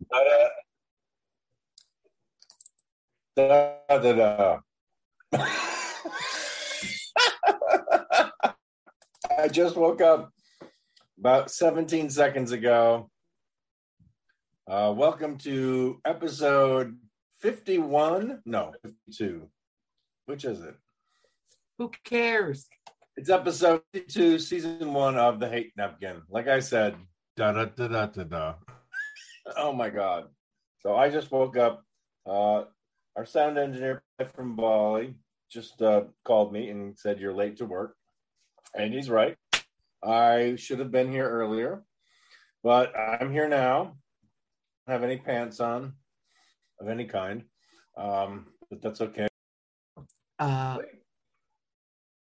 Da, da, da, da. I just woke up about 17 seconds ago. Uh, welcome to episode 51. No, 52. Which is it? Who cares? It's episode 52, season one of The Hate Napkin. Like I said, da da da da da da. Oh my God. So I just woke up. Uh, our sound engineer from Bali just uh, called me and said, You're late to work. And he's right. I should have been here earlier, but I'm here now. I don't have any pants on of any kind, um, but that's okay. Uh,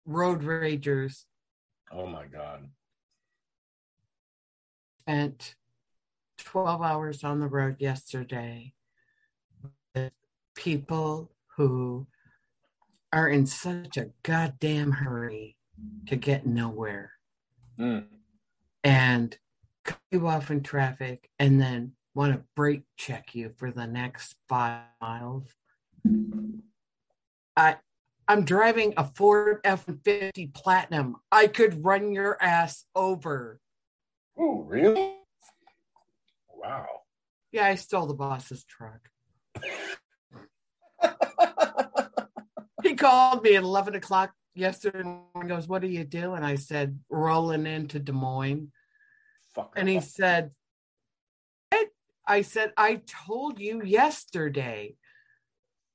road ragers Oh my God. spent 12 hours on the road yesterday with people who are in such a goddamn hurry to get nowhere Mm. and cut you off in traffic and then want to brake check you for the next five miles. I I'm driving a Ford F50 Platinum. I could run your ass over. Oh, really? Wow. Yeah, I stole the boss's truck. He called me at 11 o'clock yesterday and goes, What do you do? And I said, Rolling into Des Moines. Fuck. And he said, "Ed," I said, I told you yesterday.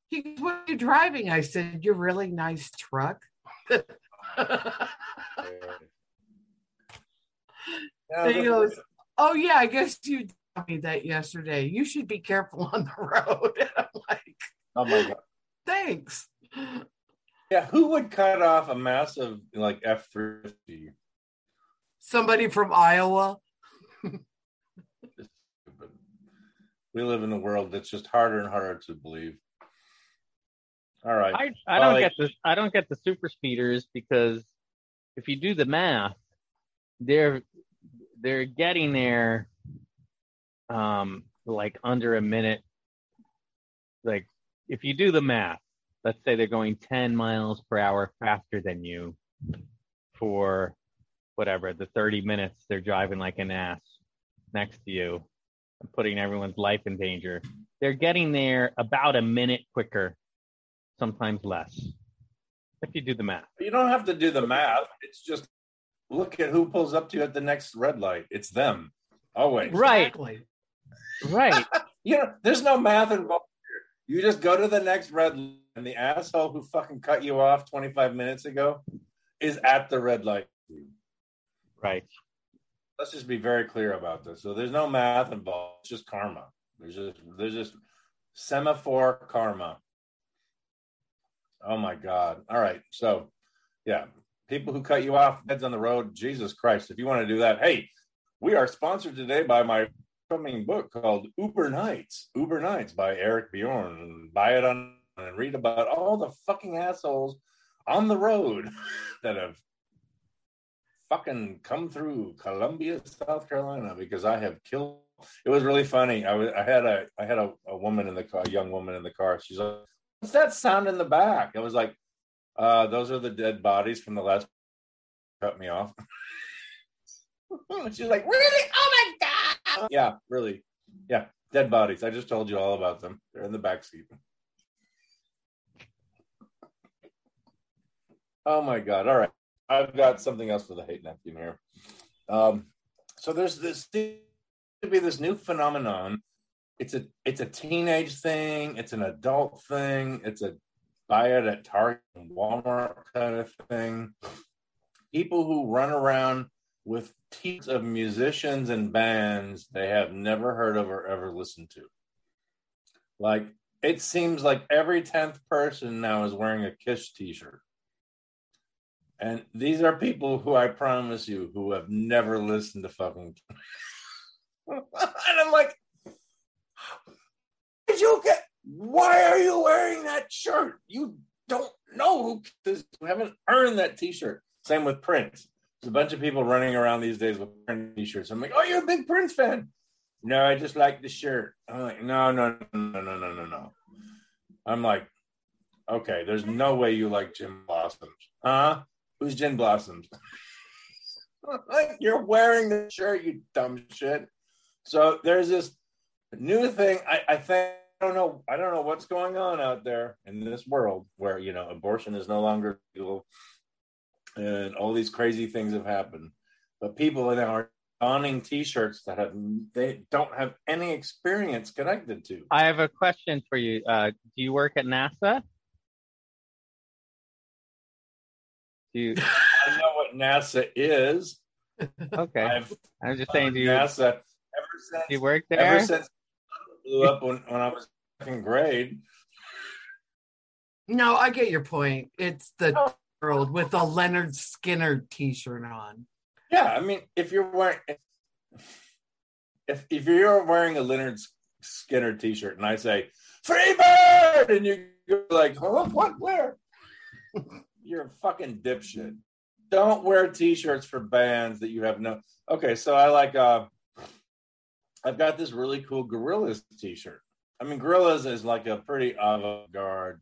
He goes, What are you driving? I said, Your really nice truck. He goes, Oh, yeah, I guess you me that yesterday. You should be careful on the road. And I'm like, oh my God. Thanks. Yeah, who would cut off a massive like F three fifty? Somebody from Iowa. We live in a world that's just harder and harder to believe. All right. I, I don't like- get the I don't get the super speeders because if you do the math, they're they're getting there um like under a minute. Like if you do the math, let's say they're going 10 miles per hour faster than you for whatever the 30 minutes they're driving like an ass next to you and putting everyone's life in danger. They're getting there about a minute quicker sometimes less. If you do the math. You don't have to do the math. It's just look at who pulls up to you at the next red light. It's them. Always. Right. Exactly. Right. You know, there's no math involved here. You just go to the next red light, and the asshole who fucking cut you off 25 minutes ago is at the red light. right. Let's just be very clear about this. So there's no math involved. It's just karma. There's just there's just semaphore karma. Oh my god. All right. So yeah, people who cut you off heads on the road, Jesus Christ. If you want to do that, hey, we are sponsored today by my coming book called Uber Nights. Uber Nights by Eric Bjorn. Buy it on and read about all the fucking assholes on the road that have fucking come through Columbia, South Carolina, because I have killed. It was really funny. I was, I had a, I had a, a woman in the car, a young woman in the car. She's like, "What's that sound in the back?" I was like, uh, "Those are the dead bodies from the last." Cut me off. She's like, "Really? Oh my god!" Yeah, really. Yeah, dead bodies. I just told you all about them. They're in the back seat. Oh my god! All right. I've got something else for the hate napkin here. Um, so there's this to be this new phenomenon. It's a it's a teenage thing. It's an adult thing. It's a buy it at Target and Walmart kind of thing. People who run around with teams of musicians and bands they have never heard of or ever listened to. Like it seems like every tenth person now is wearing a Kiss T-shirt. And these are people who I promise you who have never listened to fucking. and I'm like, did you get? Why are you wearing that shirt? You don't know who this. You haven't earned that T-shirt. Same with Prince. There's a bunch of people running around these days with Prince T-shirts. I'm like, oh, you're a big Prince fan. No, I just like the shirt. I'm like, no, no, no, no, no, no, no. I'm like, okay, there's no way you like Gin Blossoms. Huh? Who's Gin Blossoms? like you're wearing the shirt, you dumb shit. So there's this new thing. I, I think I don't know. I don't know what's going on out there in this world where you know abortion is no longer legal, and all these crazy things have happened. But people now are donning T-shirts that have they don't have any experience connected to. I have a question for you. Uh, do you work at NASA? Do you? I know what NASA is. Okay, I've I was just saying, do you, NASA ever do you since work there? ever since it blew up when, when I was in grade. No, I get your point. It's the With a Lynyrd Skynyrd T-shirt on. Yeah, I mean, if you're wearing if if you're wearing a Lynyrd Skynyrd T-shirt and I say "Free Bird" and you're like, "Huh? What? Where?" you're a fucking dipshit. Don't wear T-shirts for bands that you have no. Okay, so I like. uh I've got this really cool Gorillaz T-shirt. I mean, Gorillaz is like a pretty avant-garde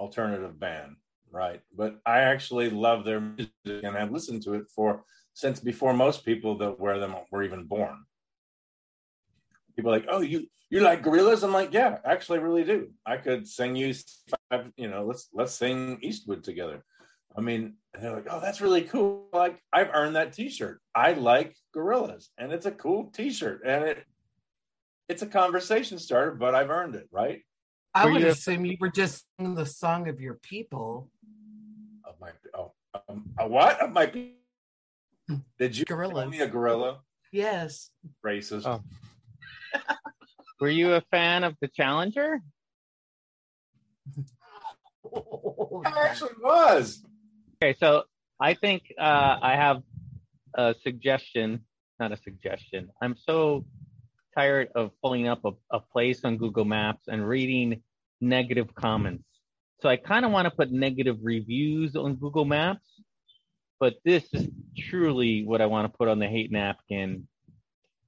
alternative band, right? But I actually love their music and I've listened to it for since before most people that wear them were even born. People like, oh, you you like Gorillaz? I'm like, yeah, actually, really do. I could sing you, five, you know, let's let's sing Eastwood together. I mean, they're like, oh, that's really cool. Like, I've earned that T-shirt. I like Gorillaz, and it's a cool T-shirt, and it it's a conversation starter, but I've earned it, right? I would you- assume you were just singing the song of your people. Of my oh, um, a what of my people? Did you call me a gorilla? Yes. Racist. Oh. Were you a fan of the Challenger? I actually was. Okay, so I think uh, I have a suggestion, not a suggestion. I'm so tired of pulling up a, a place on Google Maps and reading negative comments. So I kind of want to put negative reviews on Google Maps, but this is truly what I want to put on the hate napkin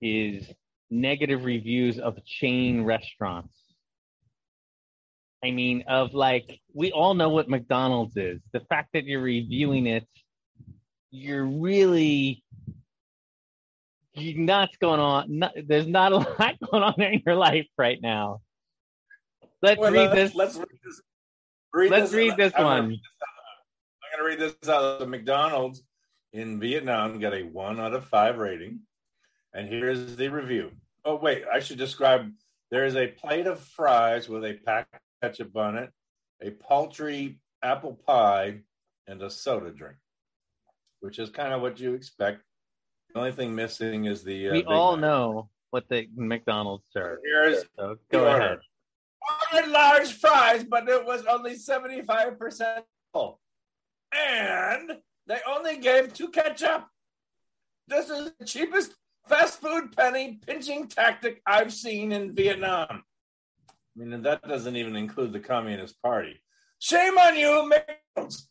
is negative reviews of chain restaurants. I mean, of like, we all know what McDonald's is. The fact that you're reviewing it, you're really, nuts going on. Not, there's not a lot going on in your life right now. Let's Well, read this. Let's read this. Read Let's read this I'm gonna one. read this. I'm going to read this out. The McDonald's in Vietnam got a one out of five rating. And here's the review. Oh, wait, I should describe. There is a plate of fries with a pack of ketchup on it, a paltry apple pie, and a soda drink, which is kind of what you expect. The only thing missing is the. Uh, we Big all Mac. know what the McDonald's serve. Here's So go order. ahead. ordered large fries, but it was only 75% full. And they only gave two ketchup. This is the cheapest fast food penny pinching tactic I've seen in Vietnam. I mean, that doesn't even include the Communist Party. Shame on you, McDonald's.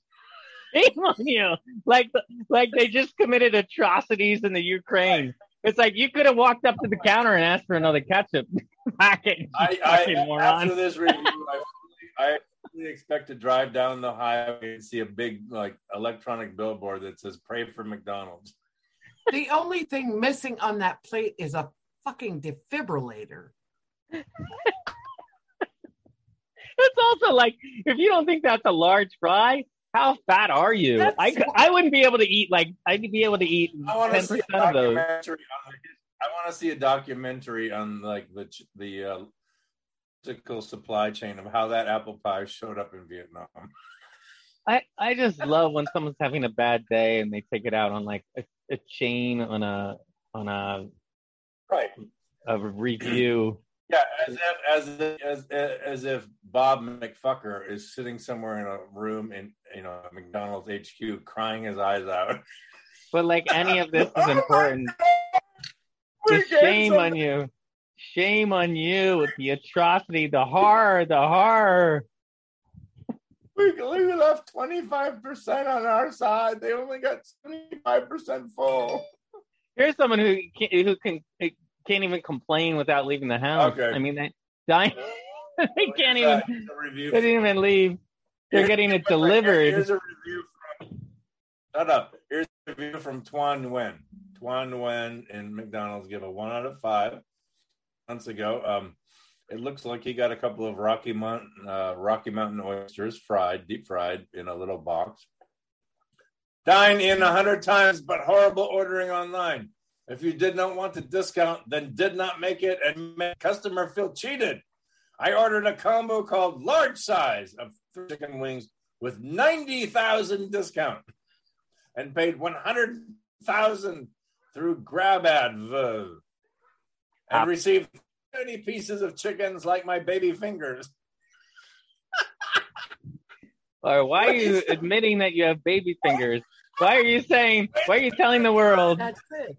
Shame on you! Like, like they just committed atrocities in the Ukraine. It's like you could have walked up to the counter and asked for another ketchup packet. you I, fucking I moron. after this review, I, I fully expect to drive down the highway and see a big like electronic billboard that says "Pray for McDonald's." The only thing missing on that plate is a fucking defibrillator. It's also like if you don't think that's a large fry, how fat are you? That's I, cou- I wouldn't be able to eat like I'd be able to eat I want to ten see a percent of those. documentary on I want to see a documentary on like the ch- the uh, physical supply chain of how that apple pie showed up in Vietnam. I, I just love when someone's having a bad day and they take it out on like a, a chain on a on a, Right. a review. Yeah, as if as if, as as if Bob McFucker is sitting somewhere in a room in you know McDonald's HQ crying his eyes out. But like any of this is important. Shame on you. Shame on you with the atrocity, the horror, the horror. We, we left twenty five percent on our side. They only got seventy five percent full. Here's someone who can, who can can't even complain without leaving the house. Okay. I mean, they dying. they can't even. Here's a review. They didn't even leave. They're getting it Here's delivered. a review from. Shut up. Here's a review from Tuan Nguyen. Tuan Nguyen in McDonald's give a one out of five months ago. Um, it looks like he got a couple of Rocky Mountain uh, Rocky Mountain oysters fried, deep fried in a little box. Dine in a hundred times, but horrible ordering online. If you did not want the discount, then did not make it and make customer feel cheated. I ordered a combo called large size of chicken wings with 90,000 discount and paid 100,000 through GrabAdv and received 30 pieces of chickens like my baby fingers. Or why are you admitting that you have baby fingers? Why are you saying? Why are you telling the world? That's it.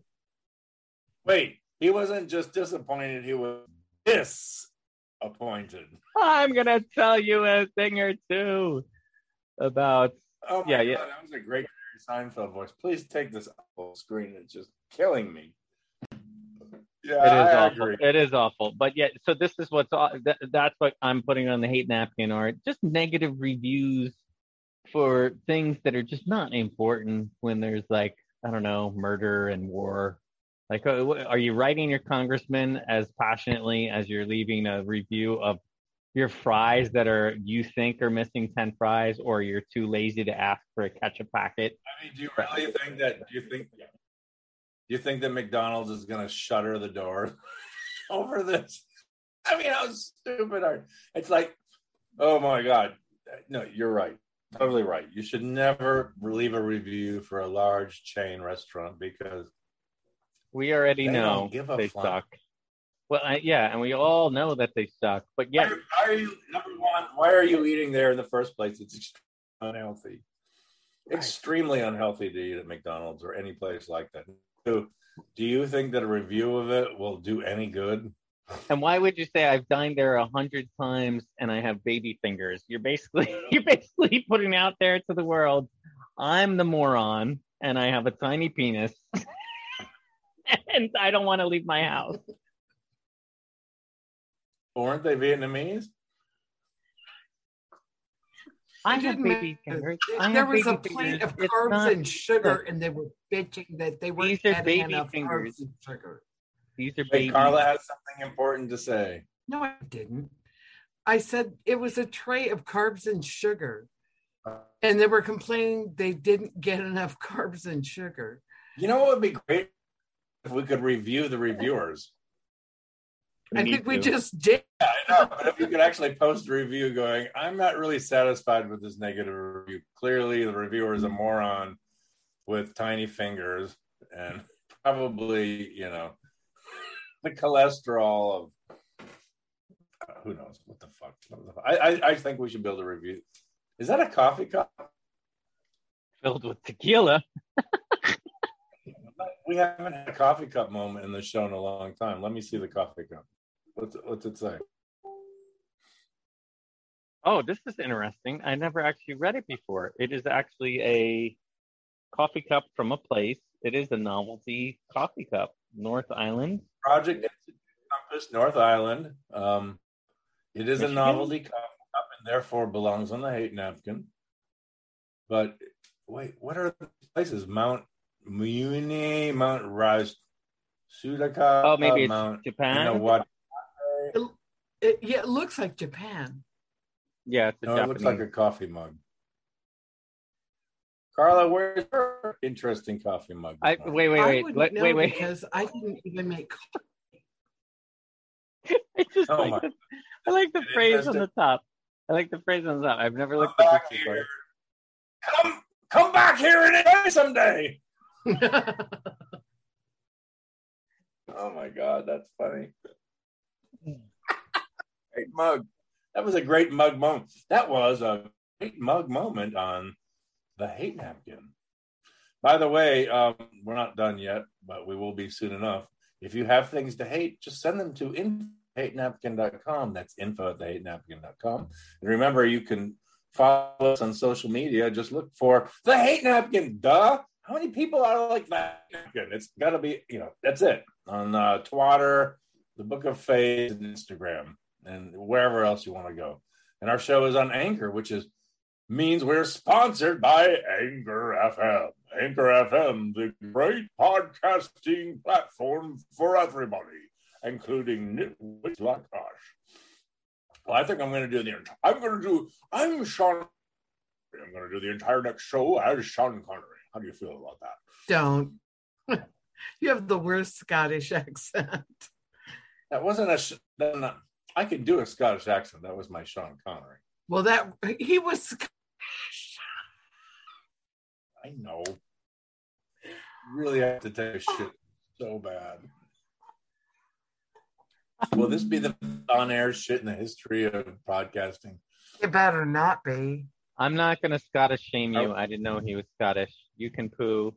Wait, he wasn't just disappointed, he was disappointed. I'm gonna tell you a thing or two about. Oh my Yeah, God, yeah. that was a great Seinfeld voice. Please take this off screen. It's just killing me. Yeah, It is I awful. agree. It is awful. But yet, so this is what's that, that's what I'm putting on the hate napkin, or just negative reviews for things that are just not important. When there's like I don't know, murder and war. Like, uh, are you writing your congressman as passionately as you're leaving a review of your fries that are you think are missing ten fries, or you're too lazy to ask for a ketchup packet? I mean, do you really think that? Do you think? Do you think that McDonald's is going to shutter the door over this? I mean, how stupid are? It's like, oh my god! No, you're right. Totally right. You should never leave a review for a large chain restaurant because We already They know don't give a they fuck. suck. Well, I, yeah, and we all know that they suck. But why, yet, why are you number one? Why are you eating there in the first place? It's extremely unhealthy. Extremely unhealthy to eat at McDonald's or any place like that. So, do you think that a review of it will do any good? and why would you say I've dined there a hundred times and I have baby fingers? You're basically you're basically putting out there to the world, I'm the moron and I have a tiny penis, and I don't want to leave my house. Weren't they Vietnamese? I have didn't baby matter. fingers. There I have was a plate fingers. of carbs not- and sugar, and they were bitching that they weren't These are baby enough fingers. carbs and sugar. These are Wait, baby. Carla has something important to say. No, I didn't. I said it was a tray of carbs and sugar, and they were complaining they didn't get enough carbs and sugar. You know what would be great if we could review the reviewers. We I need think we to. just did. Yeah, I know, but if you could actually post a review going, I'm not really satisfied with this negative review. Clearly, the reviewer is a moron with tiny fingers and probably, you know, the cholesterol of uh, who knows what the fuck. What the fuck. I, I I think we should build a review. Is that a coffee cup? filled with tequila. We haven't had a coffee cup moment in the show in a long time. Let me see the coffee cup. What's what's it say? Oh, this is interesting. I never actually read it before. It is actually a coffee cup from a place. It is a novelty coffee cup, North Island. Project Institute Compass, North Island. Um, it is Michigan? a novelty coffee cup and therefore belongs on the hate napkin. But wait, what are the places? Mount Muni, Mount Raz, Sudaka, Oh, maybe it's Mount Japan. You know what? It, yeah, it looks like Japan. Yeah, it's a No, it looks like a coffee mug. Carla, where's your interesting coffee mug? I, wait, wait, I wait, wouldn't wait, know wait, wait. because I didn't even make. I just Oh like the, I like the It is phrase on the top. I like the phrase on the top. I've never Come looked at back this before. Come, come back here and enjoy someday. Oh my god, that's funny. great mug. That was a great mug moment. That was a great mug moment on the hate napkin. By the way, um, we're not done yet, but we will be soon enough. If you have things to hate, just send them to info at That's info at hatenapkin.com. And remember, you can follow us on social media. Just look for the hate napkin. Duh. How many people are like that? It's got to be, you know, that's it. on uh, Twitter, the Book of Faith, and Instagram, and wherever else you want to go. And our show is on Anchor, which is means we're sponsored by Anchor FM. Anchor FM, the great podcasting platform for everybody, including nitwits like us. Well, I think I'm going to do the. I'm going to do. I'm Sean. I'm going to do the entire next show as Sean Connery. How do you feel about that? Don't. you have the worst Scottish accent. That wasn't a. sh- I could do a Scottish accent. That was my Sean Connery. Well, that he was. Scottish. I know. Really have to take a shit so bad. Will this be the on-air shit in the history of podcasting? It better not be. I'm not gonna Scottish shame you. Oh. I didn't know he was Scottish. You can poo.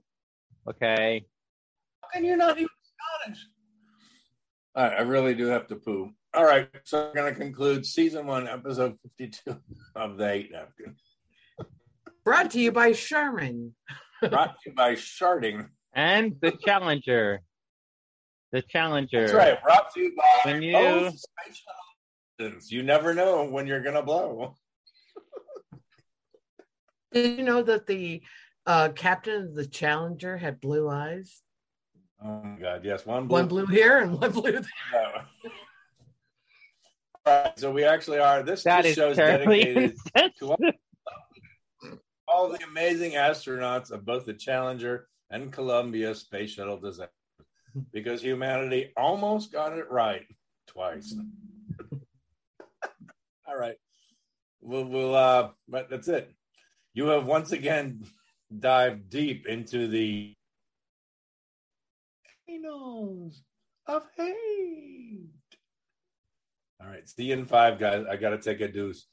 Okay. How can you not even Scottish? All right, I really do have to poo. All right, so we're going to conclude season one, episode 52 of The Hate Napkin. Brought to you by Sherman. Brought to you by Sharding. And the challenger. The challenger. That's right, brought to you by When you- both Space Shuttle. You never know when you're going to blow. Did you know that the uh, captain of the Challenger had blue eyes? Oh, my God, yes. One blue. One blue here and one blue there. No. All right, so we actually are. This, That this is show is dedicated to all, all the amazing astronauts of both the Challenger and Columbia space shuttle disaster because humanity almost got it right twice. all right. We'll, we'll, uh, but that's it. You have once again dived deep into the volcanoes of hate. All right, see you in five, guys. I got to take a deuce.